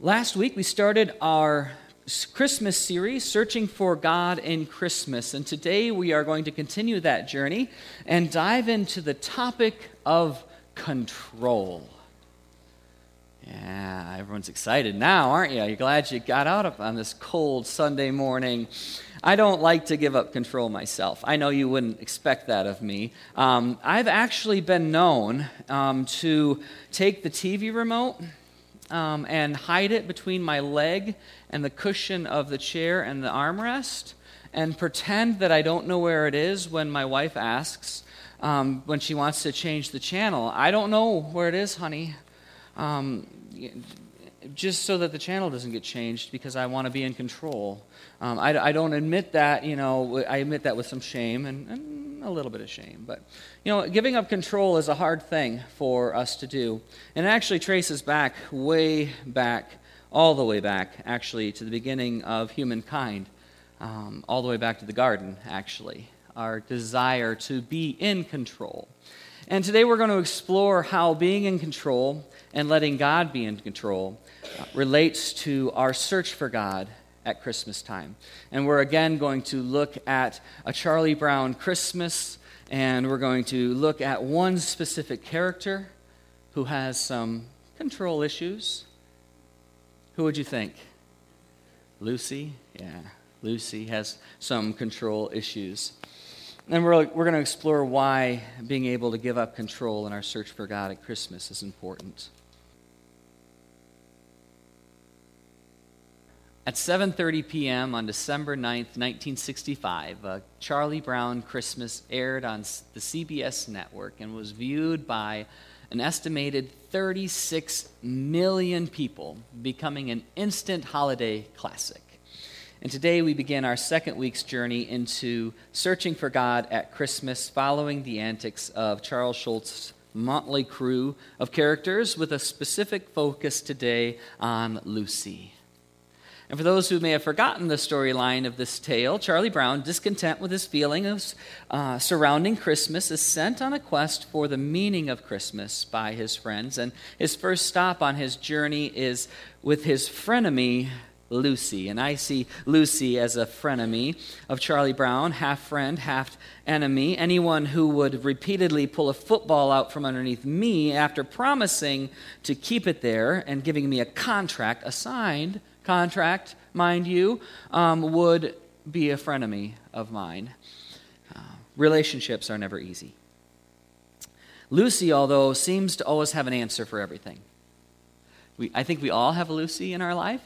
Last week we started our Christmas series, Searching for God in Christmas. And today we are going to continue that journey and dive into the topic of control. Yeah, everyone's excited now, aren't you? You're glad you got out on this cold Sunday morning. I don't like to give up control myself. I know you wouldn't expect that of me. Um, I've actually been known um, to take the TV remote um, and hide it between my leg and the cushion of the chair and the armrest and pretend that I don't know where it is when my wife asks um, when she wants to change the channel. I don't know where it is, honey. Um, just so that the channel doesn't get changed because I want to be in control. Um, I, I, don't admit that, you know, I admit that with some shame and, and, a little bit of shame. But, you know, giving up control is a hard thing for us to do. And it actually traces back, way back, all the way back, actually, to the beginning of humankind, um, all the way back to the garden, actually. Our desire to be in control. And today we're going to explore how being in control and letting God be in control uh, relates to our search for God at Christmas time. And we're again going to look at a Charlie Brown Christmas, and we're going to look at one specific character who has some control issues. Who would you think? Lucy? Yeah, Lucy has some control issues. And we're, we're going to explore why being able to give up control in our search for God at Christmas is important. At 7:30 p.m. on December 9th, 1965, uh, Charlie Brown Christmas aired on the CBS network and was viewed by an estimated 36 million people, becoming an instant holiday classic. And today we begin our second week's journey into searching for God at Christmas, following the antics of Charles Schulz's motley crew of characters with a specific focus today on Lucy. And for those who may have forgotten the storyline of this tale, Charlie Brown, discontent with his feelings uh, surrounding Christmas, is sent on a quest for the meaning of Christmas by his friends. And his first stop on his journey is with his frenemy, Lucy. And I see Lucy as a frenemy of Charlie Brown, half friend, half enemy. Anyone who would repeatedly pull a football out from underneath me after promising to keep it there and giving me a contract assigned contract, mind you, um, would be a frenemy of mine. Uh, relationships are never easy. Lucy, although, seems to always have an answer for everything. We, I think we all have a Lucy in our life.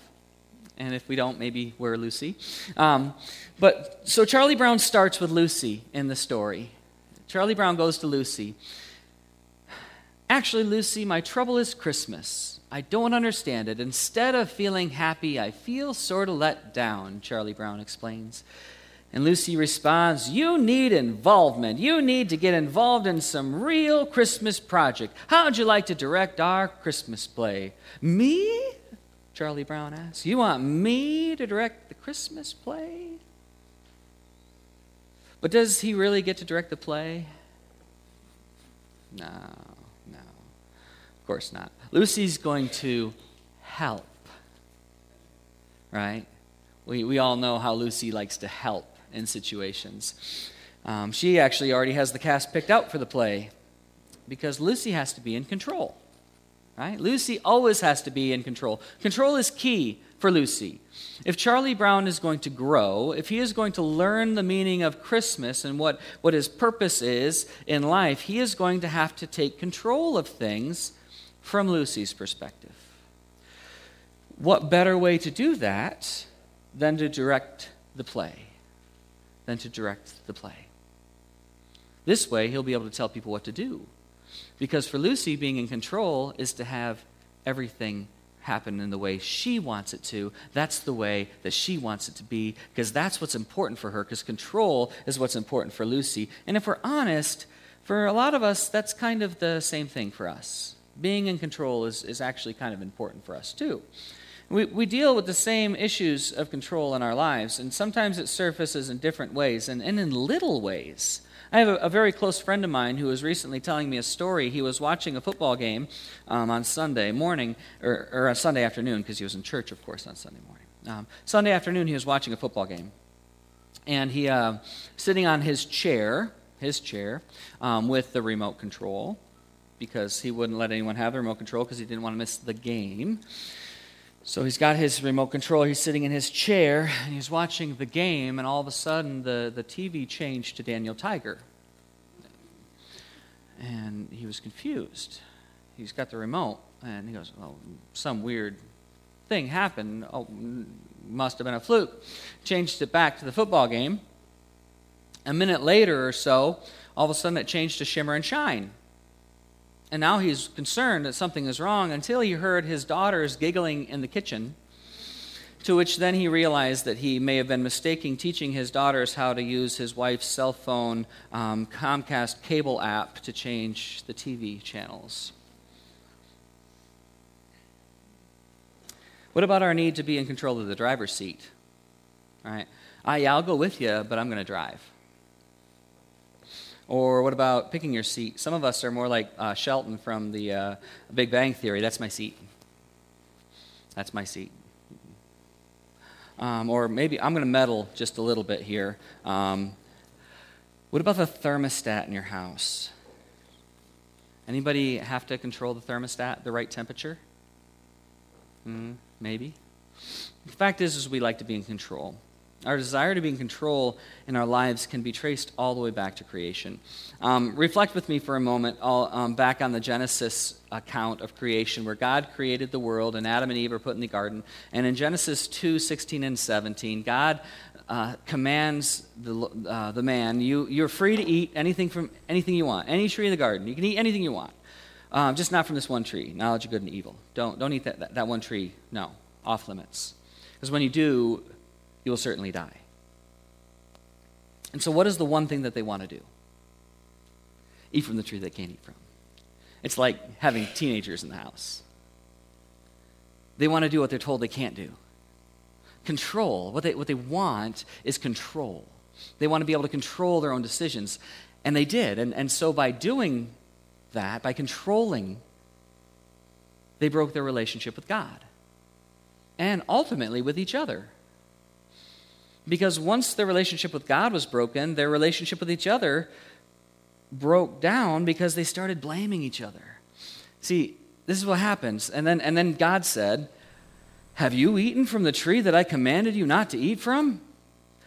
And if we don't, maybe we're Lucy. Um, but so Charlie Brown starts with Lucy in the story. Charlie Brown goes to Lucy. Actually, Lucy, my trouble is Christmas. I don't understand it. Instead of feeling happy, I feel sort of let down, Charlie Brown explains. And Lucy responds, You need involvement. You need to get involved in some real Christmas project. How'd you like to direct our Christmas play? Me? Charlie Brown asks. You want me to direct the Christmas play? But does he really get to direct the play? No, course not. Lucy's going to help, right? We, we all know how Lucy likes to help in situations. Um, she actually already has the cast picked out for the play because Lucy has to be in control, right? Lucy always has to be in control. Control is key for Lucy. If Charlie Brown is going to grow, if he is going to learn the meaning of Christmas and what, what his purpose is in life, he is going to have to take control of things from Lucy's perspective. What better way to do that than to direct the play? Than to direct the play. This way, he'll be able to tell people what to do. Because for Lucy, being in control is to have everything happen in the way she wants it to. That's the way that she wants it to be, because that's what's important for her, because control is what's important for Lucy. And if we're honest, for a lot of us, that's kind of the same thing for us being in control is, is actually kind of important for us too. We, we deal with the same issues of control in our lives, and sometimes it surfaces in different ways and, and in little ways. I have a, a, very close friend of mine who was recently telling me a story. He was watching a football game um, on Sunday morning, or, or on Sunday afternoon, because he was in church, of course, on Sunday morning. Um, Sunday afternoon, he was watching a football game. And he, uh, sitting on his chair, his chair, um, with the remote control, because he wouldn't let anyone have the remote control because he didn't want to miss the game. So he's got his remote control. He's sitting in his chair and he's watching the game, and all of a sudden the, the TV changed to Daniel Tiger. And he was confused. He's got the remote, and he goes, Oh, some weird thing happened. Oh, must have been a fluke. Changed it back to the football game. A minute later or so, all of a sudden it changed to shimmer and shine. And now he's concerned that something is wrong until he heard his daughters giggling in the kitchen. To which then he realized that he may have been mistaking teaching his daughters how to use his wife's cell phone um, Comcast cable app to change the TV channels. What about our need to be in control of the driver's seat? All right. Uh, yeah, I'll go with you, but I'm going to drive. Or what about picking your seat? Some of us are more like uh, Sheldon from the uh, Big Bang Theory. That's my seat. That's my seat. Um, or maybe I'm going to meddle just a little bit here. Um, what about the thermostat in your house? Anybody have to control the thermostat, the right temperature? Mm, maybe. The fact is, is we like to be in control. Our desire to be in control in our lives can be traced all the way back to creation. Um, reflect with me for a moment all, um, back on the Genesis account of creation, where God created the world and Adam and Eve are put in the garden. And in Genesis 2 16 and 17, God uh, commands the, uh, the man, you, You're free to eat anything from anything you want, any tree in the garden. You can eat anything you want, um, just not from this one tree, knowledge of good and evil. Don't, don't eat that, that, that one tree. No, off limits. Because when you do, you will certainly die. And so, what is the one thing that they want to do? Eat from the tree they can't eat from. It's like having teenagers in the house. They want to do what they're told they can't do. Control. What they, what they want is control. They want to be able to control their own decisions. And they did. And, and so, by doing that, by controlling, they broke their relationship with God and ultimately with each other. Because once their relationship with God was broken, their relationship with each other broke down because they started blaming each other. See, this is what happens. And then, and then God said, Have you eaten from the tree that I commanded you not to eat from?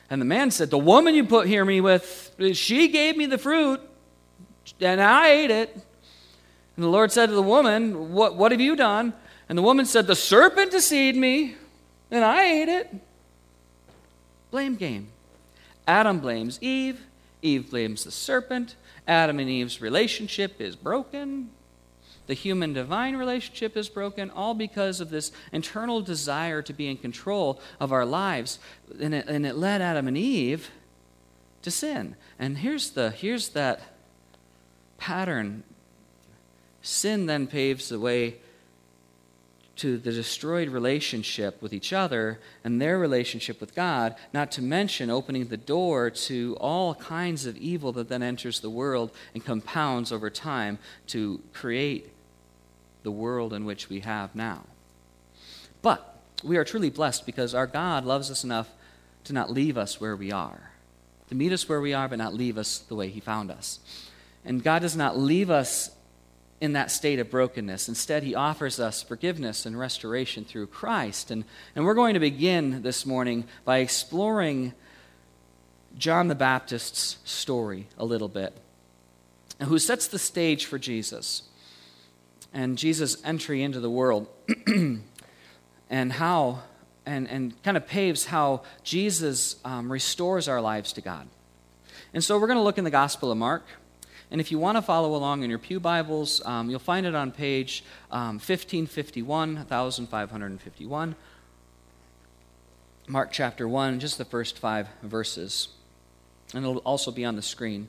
And the man said, The woman you put here me with, she gave me the fruit, and I ate it. And the Lord said to the woman, What, what have you done? And the woman said, The serpent deceived me, and I ate it. Blame game. Adam blames Eve. Eve blames the serpent. Adam and Eve's relationship is broken. The human divine relationship is broken, all because of this internal desire to be in control of our lives. And it, and it led Adam and Eve to sin. And here's, the, here's that pattern sin then paves the way to the destroyed relationship with each other and their relationship with God, not to mention opening the door to all kinds of evil that then enters the world and compounds over time to create the world in which we have now. But we are truly blessed because our God loves us enough to not leave us where we are, to meet us where we are, but not leave us the way He found us. And God does not leave us in that state of brokenness. Instead, he offers us forgiveness and restoration through Christ. And, and we're going to begin this morning by exploring John the Baptist's story a little bit, who sets the stage for Jesus and Jesus' entry into the world, and how, and, and kind of paves how Jesus um, restores our lives to God. And so we're going to look in the Gospel of Mark. And if you want to follow along in your Pew Bibles, um, you'll find it on page um, 1551, 1551. Mark chapter 1, just the first five verses. And it'll also be on the screen.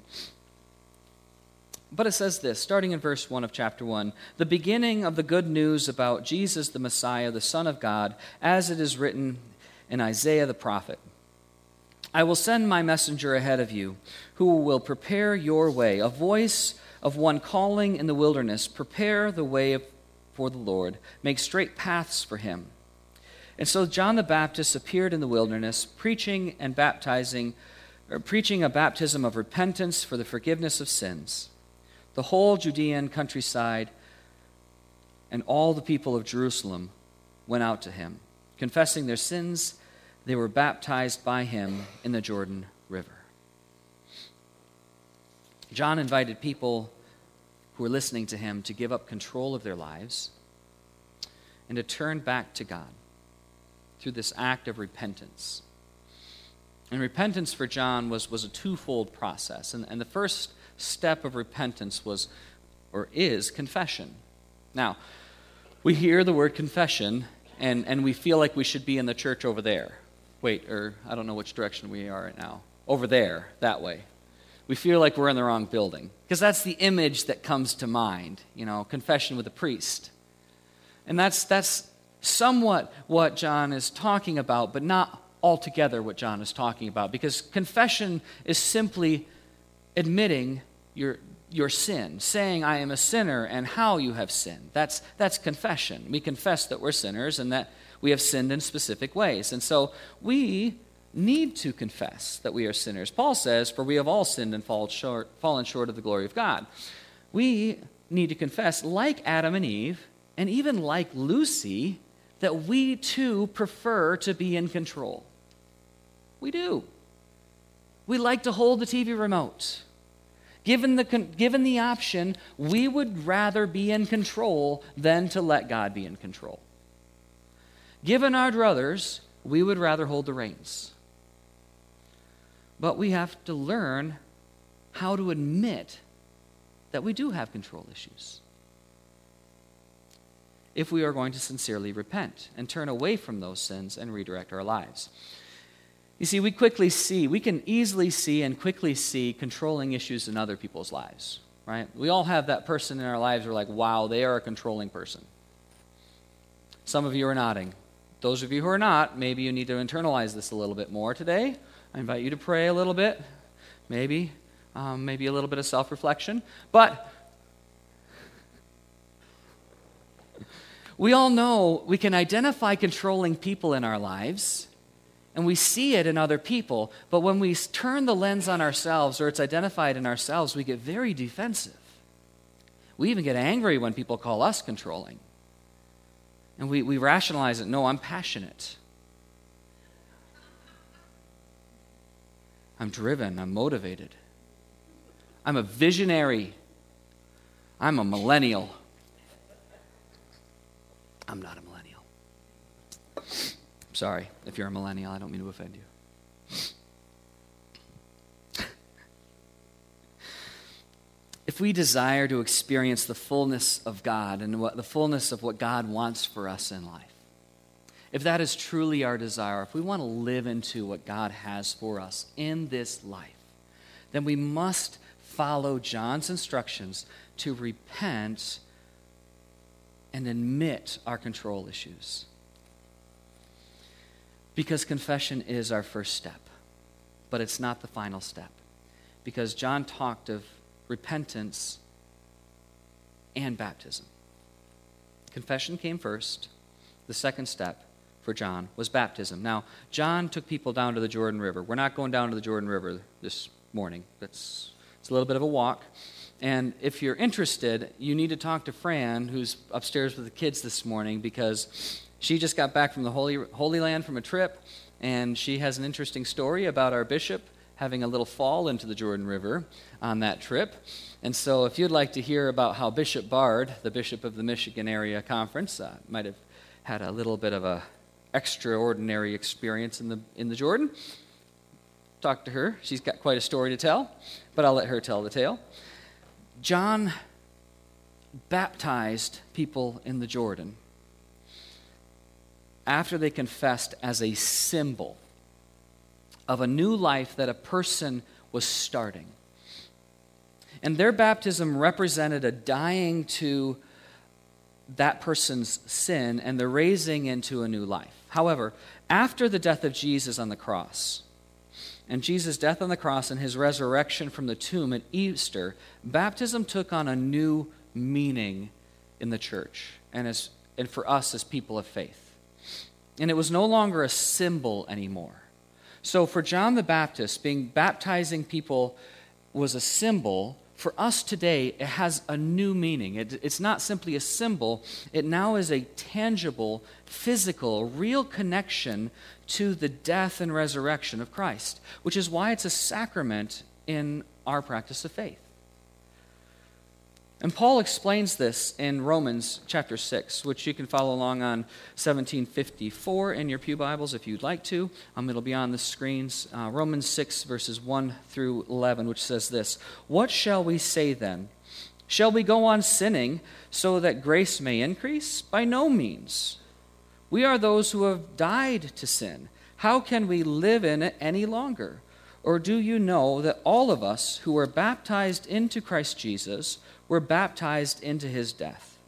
But it says this, starting in verse 1 of chapter 1 the beginning of the good news about Jesus the Messiah, the Son of God, as it is written in Isaiah the prophet. I will send my messenger ahead of you, who will prepare your way, a voice of one calling in the wilderness, prepare the way for the Lord, make straight paths for him. And so John the Baptist appeared in the wilderness, preaching and baptizing, or preaching a baptism of repentance for the forgiveness of sins. The whole Judean countryside and all the people of Jerusalem went out to him, confessing their sins. They were baptized by him in the Jordan River. John invited people who were listening to him to give up control of their lives and to turn back to God through this act of repentance. And repentance for John was, was a twofold process. And, and the first step of repentance was, or is, confession. Now, we hear the word confession and, and we feel like we should be in the church over there. Wait, or I don't know which direction we are right now. Over there, that way. We feel like we're in the wrong building. Because that's the image that comes to mind, you know, confession with a priest. And that's, that's somewhat what John is talking about, but not altogether what John is talking about. Because confession is simply admitting your, your sin, saying, I am a sinner, and how you have sinned. That's, that's confession. We confess that we're sinners and that we have sinned in specific ways. And so we need to confess that we are sinners. Paul says, For we have all sinned and fallen short, fallen short of the glory of God. We need to confess, like Adam and Eve, and even like Lucy, that we too prefer to be in control. We do. We like to hold the TV remote. Given the, given the option, we would rather be in control than to let God be in control. Given our druthers, we would rather hold the reins. But we have to learn how to admit that we do have control issues if we are going to sincerely repent and turn away from those sins and redirect our lives. You see, we quickly see, we can easily see and quickly see controlling issues in other people's lives, right? We all have that person in our lives who are like, wow, they are a controlling person. Some of you are nodding. Those of you who are not, maybe you need to internalize this a little bit more today. I invite you to pray a little bit, maybe, um, maybe a little bit of self reflection. But we all know we can identify controlling people in our lives and we see it in other people, but when we turn the lens on ourselves or it's identified in ourselves, we get very defensive. We even get angry when people call us controlling. And we, we rationalize it no, I'm passionate. I'm driven. I'm motivated. I'm a visionary. I'm a millennial. I'm not a millennial. Sorry if you're a millennial. I don't mean to offend you. If we desire to experience the fullness of God and what, the fullness of what God wants for us in life, if that is truly our desire, if we want to live into what God has for us in this life, then we must follow John's instructions to repent and admit our control issues. Because confession is our first step, but it's not the final step. Because John talked of repentance and baptism. Confession came first. The second step for John was baptism. Now, John took people down to the Jordan River. We're not going down to the Jordan River this morning. That's it's a little bit of a walk. And if you're interested, you need to talk to Fran, who's upstairs with the kids this morning, because she just got back from the Holy, Holy Land from a trip, and she has an interesting story about our bishop having a little fall into the Jordan River on that trip. And so, if you'd like to hear about how Bishop Bard, the bishop of the Michigan Area Conference, uh, might have had a little bit of a extraordinary experience in the in the Jordan, talk to her. She's got quite a story to tell, but I'll let her tell the tale. John baptized people in the Jordan after they confessed as a symbol of a new life that a person was starting. And their baptism represented a dying to that person's sin and the raising into a new life. However, after the death of Jesus on the cross, and Jesus' death on the cross and his resurrection from the tomb at Easter, baptism took on a new meaning in the church and, as, and for us as people of faith. And it was no longer a symbol anymore. So for John the Baptist, being baptizing people was a symbol. For us today, it has a new meaning. It, it's not simply a symbol, it now is a tangible, physical, real connection to the death and resurrection of Christ, which is why it's a sacrament in our practice of faith. And Paul explains this in Romans chapter 6, which you can follow along on 1754 in your Pew Bibles if you'd like to. Um, it'll be on the screens. Uh, Romans 6, verses 1 through 11, which says this What shall we say then? Shall we go on sinning so that grace may increase? By no means. We are those who have died to sin. How can we live in it any longer? Or do you know that all of us who were baptized into Christ Jesus were baptized into his death?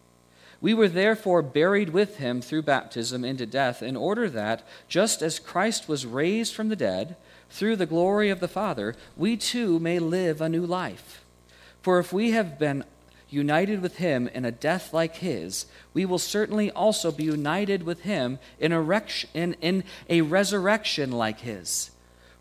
We were therefore buried with him through baptism into death, in order that, just as Christ was raised from the dead, through the glory of the Father, we too may live a new life. For if we have been united with him in a death like his, we will certainly also be united with him in a, in, in a resurrection like his.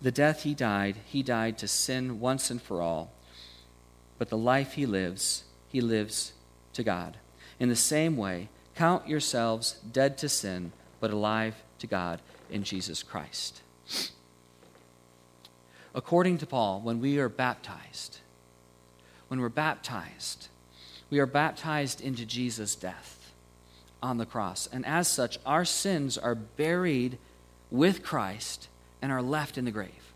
the death he died, he died to sin once and for all. But the life he lives, he lives to God. In the same way, count yourselves dead to sin, but alive to God in Jesus Christ. According to Paul, when we are baptized, when we're baptized, we are baptized into Jesus' death on the cross. And as such, our sins are buried with Christ and are left in the grave.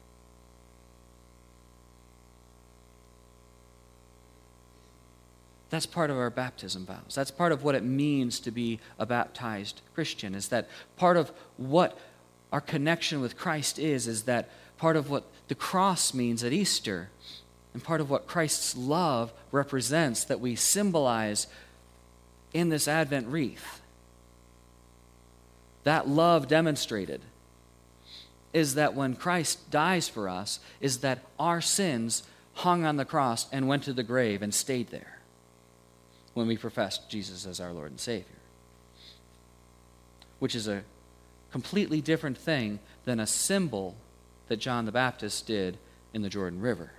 That's part of our baptism vows. That's part of what it means to be a baptized Christian. Is that part of what our connection with Christ is, is that part of what the cross means at Easter and part of what Christ's love represents that we symbolize in this Advent wreath. That love demonstrated is that when Christ dies for us, is that our sins hung on the cross and went to the grave and stayed there when we professed Jesus as our Lord and Savior. Which is a completely different thing than a symbol that John the Baptist did in the Jordan River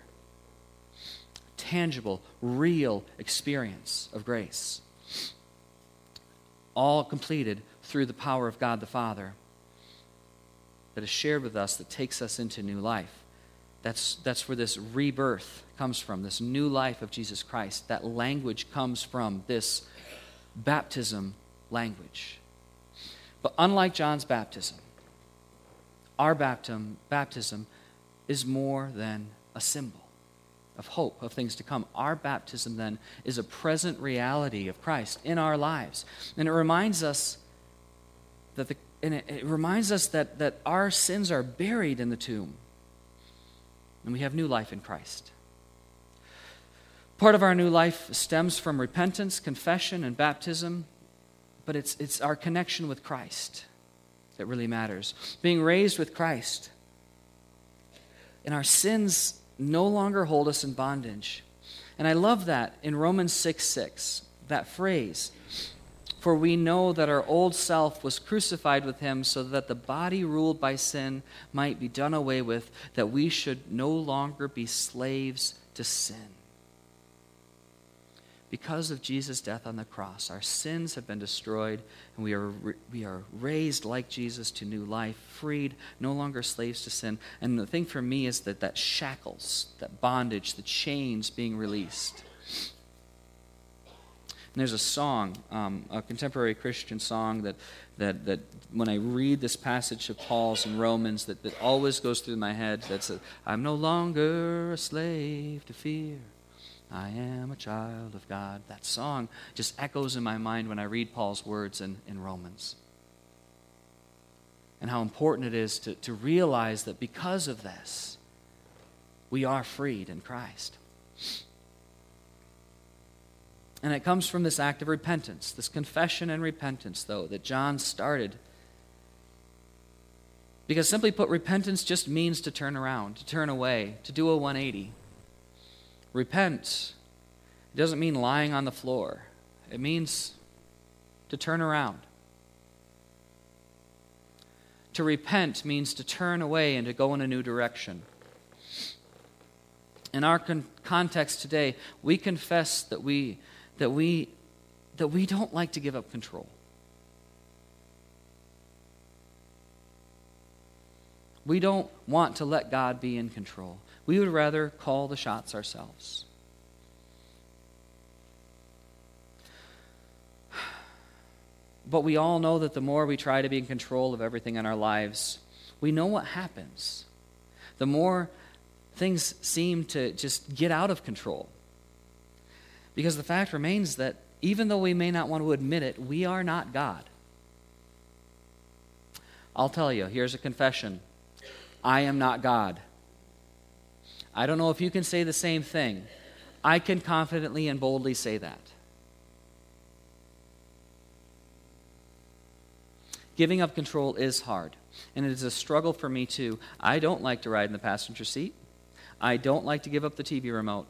tangible, real experience of grace. All completed through the power of God the Father that is shared with us that takes us into new life. That's, that's where this rebirth comes from, this new life of Jesus Christ. That language comes from this baptism language. But unlike John's baptism, our baptism, baptism is more than a symbol of hope, of things to come. Our baptism, then, is a present reality of Christ in our lives. And it reminds us that the and it, it reminds us that, that our sins are buried in the tomb. And we have new life in Christ. Part of our new life stems from repentance, confession, and baptism, but it's, it's our connection with Christ that really matters. Being raised with Christ. And our sins no longer hold us in bondage. And I love that in Romans 6 6, that phrase. For we know that our old self was crucified with him so that the body ruled by sin might be done away with, that we should no longer be slaves to sin. Because of Jesus' death on the cross, our sins have been destroyed, and we are, we are raised like Jesus to new life, freed, no longer slaves to sin. And the thing for me is that that shackles, that bondage, the chains being released. There's a song, um, a contemporary Christian song that, that, that when I read this passage of Paul's in Romans, that, that always goes through my head. That's I'm no longer a slave to fear. I am a child of God. That song just echoes in my mind when I read Paul's words in, in Romans. And how important it is to, to realize that because of this, we are freed in Christ. And it comes from this act of repentance, this confession and repentance, though, that John started. Because simply put, repentance just means to turn around, to turn away, to do a 180. Repent it doesn't mean lying on the floor, it means to turn around. To repent means to turn away and to go in a new direction. In our con- context today, we confess that we that we that we don't like to give up control. We don't want to let God be in control. We would rather call the shots ourselves. But we all know that the more we try to be in control of everything in our lives, we know what happens. The more things seem to just get out of control. Because the fact remains that even though we may not want to admit it, we are not God. I'll tell you, here's a confession I am not God. I don't know if you can say the same thing. I can confidently and boldly say that. Giving up control is hard, and it is a struggle for me too. I don't like to ride in the passenger seat. I don't like to give up the TV remote.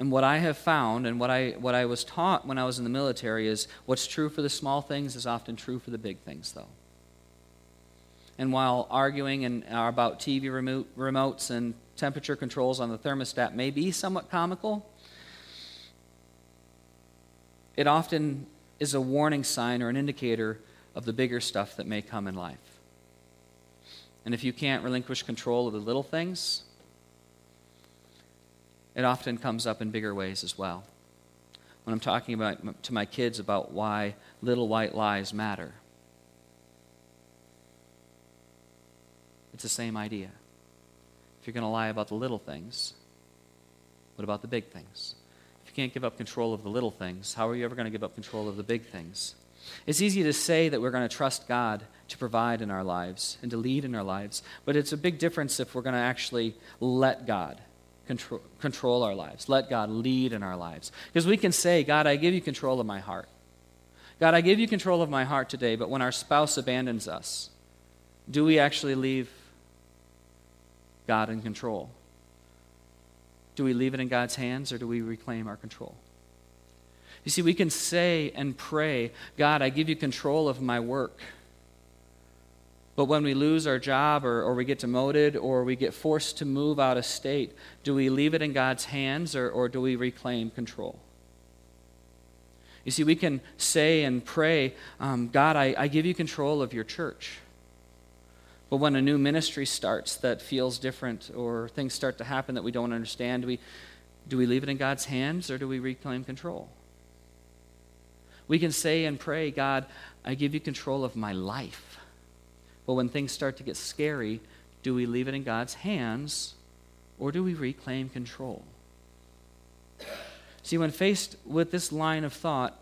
And what I have found and what I, what I was taught when I was in the military is what's true for the small things is often true for the big things, though. And while arguing and, uh, about TV remote, remotes and temperature controls on the thermostat may be somewhat comical, it often is a warning sign or an indicator of the bigger stuff that may come in life. And if you can't relinquish control of the little things, it often comes up in bigger ways as well. When I'm talking about, to my kids about why little white lies matter, it's the same idea. If you're going to lie about the little things, what about the big things? If you can't give up control of the little things, how are you ever going to give up control of the big things? It's easy to say that we're going to trust God to provide in our lives and to lead in our lives, but it's a big difference if we're going to actually let God control, control our lives, let God lead in our lives. Because we can say, God, I give you control of my heart. God, I give you control of my heart today, but when our spouse abandons us, do we actually leave God in control? Do we leave it in God's hands or do we reclaim our control? You see, we can say and pray, God, I give you control of my work. But when we lose our job or, or we get demoted or we get forced to move out of state, do we leave it in God's hands or, or do we reclaim control? You see, we can say and pray, um, God, I, I give you control of your church. But when a new ministry starts that feels different or things start to happen that we don't understand, do we, do we leave it in God's hands or do we reclaim control? We can say and pray, God, I give you control of my life. But when things start to get scary, do we leave it in God's hands or do we reclaim control? See, when faced with this line of thought,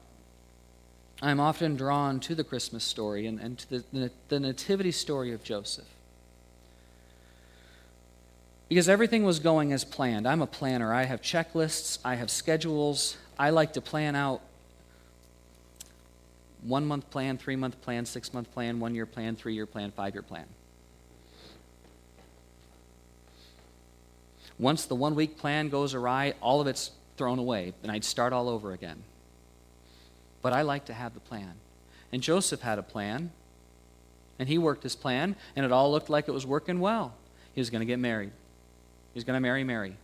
I'm often drawn to the Christmas story and, and to the, the nativity story of Joseph. Because everything was going as planned. I'm a planner. I have checklists, I have schedules. I like to plan out one month plan, three month plan, six month plan, one year plan, three year plan, five year plan. Once the one week plan goes awry, all of it's thrown away, and I'd start all over again. But I like to have the plan. And Joseph had a plan, and he worked his plan, and it all looked like it was working well. He was going to get married, he was going to marry Mary.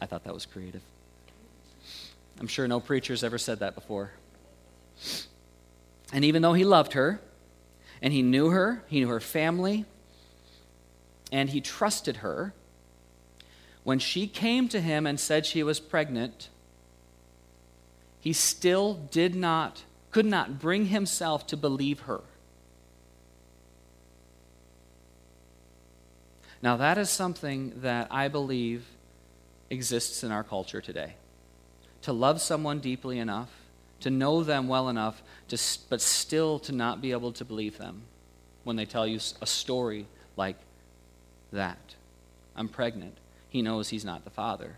I thought that was creative. I'm sure no preacher's ever said that before. And even though he loved her, and he knew her, he knew her family, and he trusted her, when she came to him and said she was pregnant, he still did not, could not bring himself to believe her. Now, that is something that I believe exists in our culture today. To love someone deeply enough, to know them well enough, to, but still to not be able to believe them when they tell you a story like that. I'm pregnant. He knows he's not the father.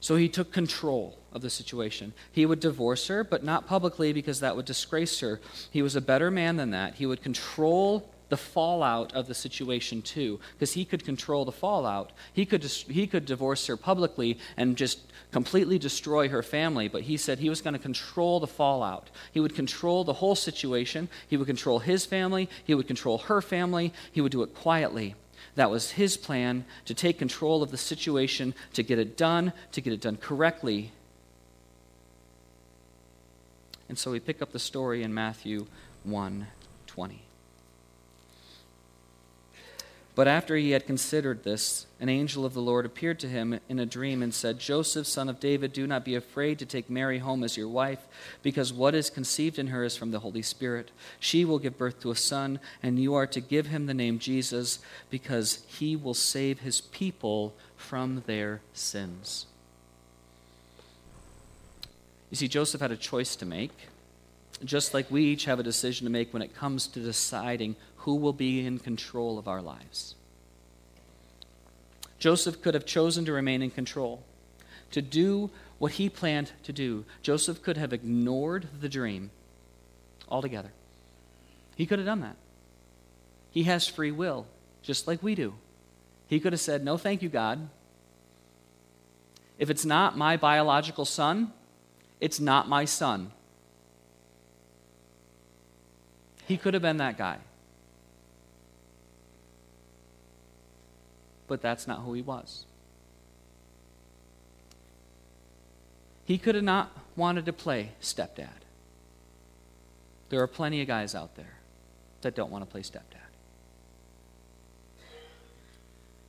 So he took control of the situation. He would divorce her, but not publicly because that would disgrace her. He was a better man than that. He would control the fallout of the situation too, because he could control the fallout. He could, he could divorce her publicly and just completely destroy her family, but he said he was going to control the fallout. He would control the whole situation. He would control his family. He would control her family. He would do it quietly. That was his plan to take control of the situation, to get it done, to get it done correctly. And so we pick up the story in Matthew 1 20. But after he had considered this, an angel of the Lord appeared to him in a dream and said, Joseph, son of David, do not be afraid to take Mary home as your wife, because what is conceived in her is from the Holy Spirit. She will give birth to a son, and you are to give him the name Jesus, because he will save his people from their sins. You see, Joseph had a choice to make, just like we each have a decision to make when it comes to deciding who will be in control of our lives. Joseph could have chosen to remain in control, to do what he planned to do. Joseph could have ignored the dream altogether. He could have done that. He has free will, just like we do. He could have said, No, thank you, God. If it's not my biological son, it's not my son. He could have been that guy. But that's not who he was. He could have not wanted to play stepdad. There are plenty of guys out there that don't want to play stepdad.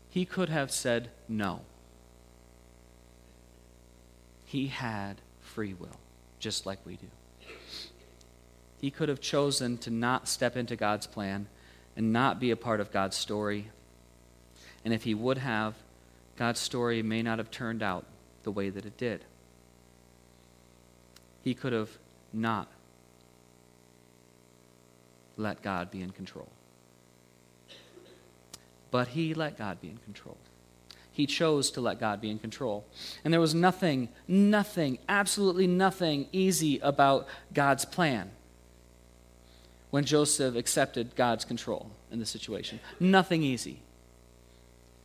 He could have said no. He had free will, just like we do. He could have chosen to not step into God's plan and not be a part of God's story and if he would have, God's story may not have turned out the way that it did. He could have not let God be in control. But he let God be in control. He chose to let God be in control. And there was nothing, nothing, absolutely nothing easy about God's plan when Joseph accepted God's control in the situation. Nothing easy.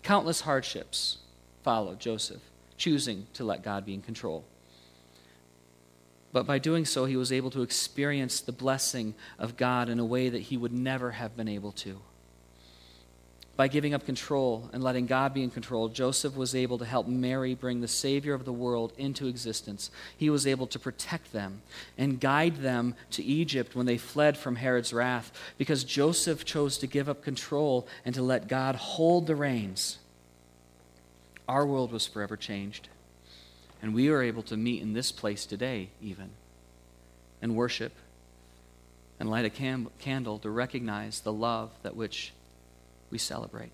Countless hardships followed Joseph, choosing to let God be in control. But by doing so, he was able to experience the blessing of God in a way that he would never have been able to. By giving up control and letting God be in control, Joseph was able to help Mary bring the Savior of the world into existence. He was able to protect them and guide them to Egypt when they fled from Herod's wrath because Joseph chose to give up control and to let God hold the reins. Our world was forever changed. And we are able to meet in this place today, even, and worship and light a cam- candle to recognize the love that which we celebrate.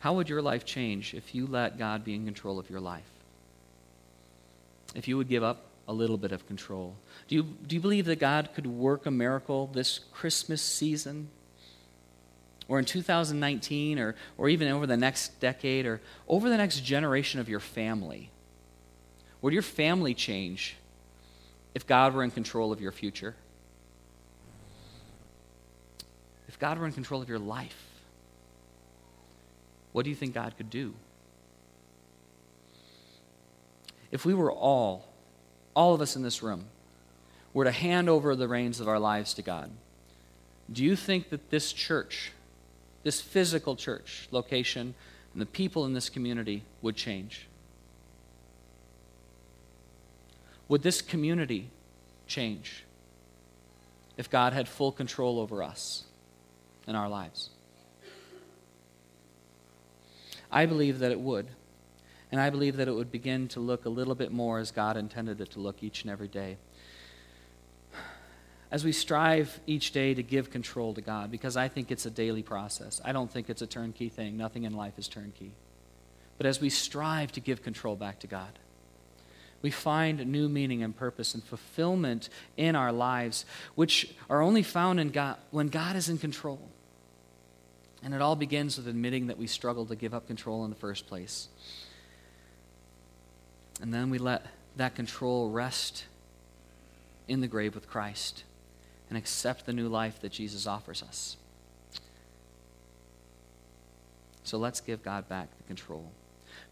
How would your life change if you let God be in control of your life? If you would give up a little bit of control? Do you, do you believe that God could work a miracle this Christmas season? Or in 2019, or, or even over the next decade, or over the next generation of your family? Would your family change if God were in control of your future? If God were in control of your life, what do you think God could do? If we were all, all of us in this room, were to hand over the reins of our lives to God, do you think that this church, this physical church location, and the people in this community would change? Would this community change if God had full control over us? In our lives. I believe that it would. And I believe that it would begin to look a little bit more as God intended it to look each and every day. As we strive each day to give control to God, because I think it's a daily process. I don't think it's a turnkey thing. Nothing in life is turnkey. But as we strive to give control back to God, we find new meaning and purpose and fulfillment in our lives, which are only found in God when God is in control. And it all begins with admitting that we struggle to give up control in the first place. And then we let that control rest in the grave with Christ and accept the new life that Jesus offers us. So let's give God back the control.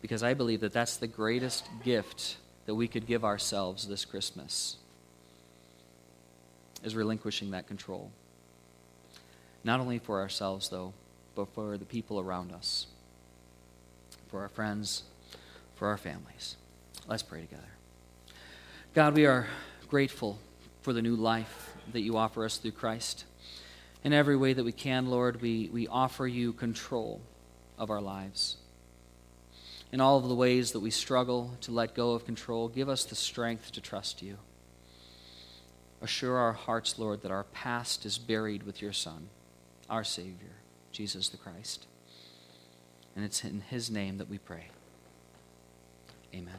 Because I believe that that's the greatest gift that we could give ourselves this Christmas is relinquishing that control. Not only for ourselves, though, but for the people around us, for our friends, for our families. Let's pray together. God, we are grateful for the new life that you offer us through Christ. In every way that we can, Lord, we, we offer you control of our lives. In all of the ways that we struggle to let go of control, give us the strength to trust you. Assure our hearts, Lord, that our past is buried with your Son, our Savior, Jesus the Christ. And it's in his name that we pray. Amen.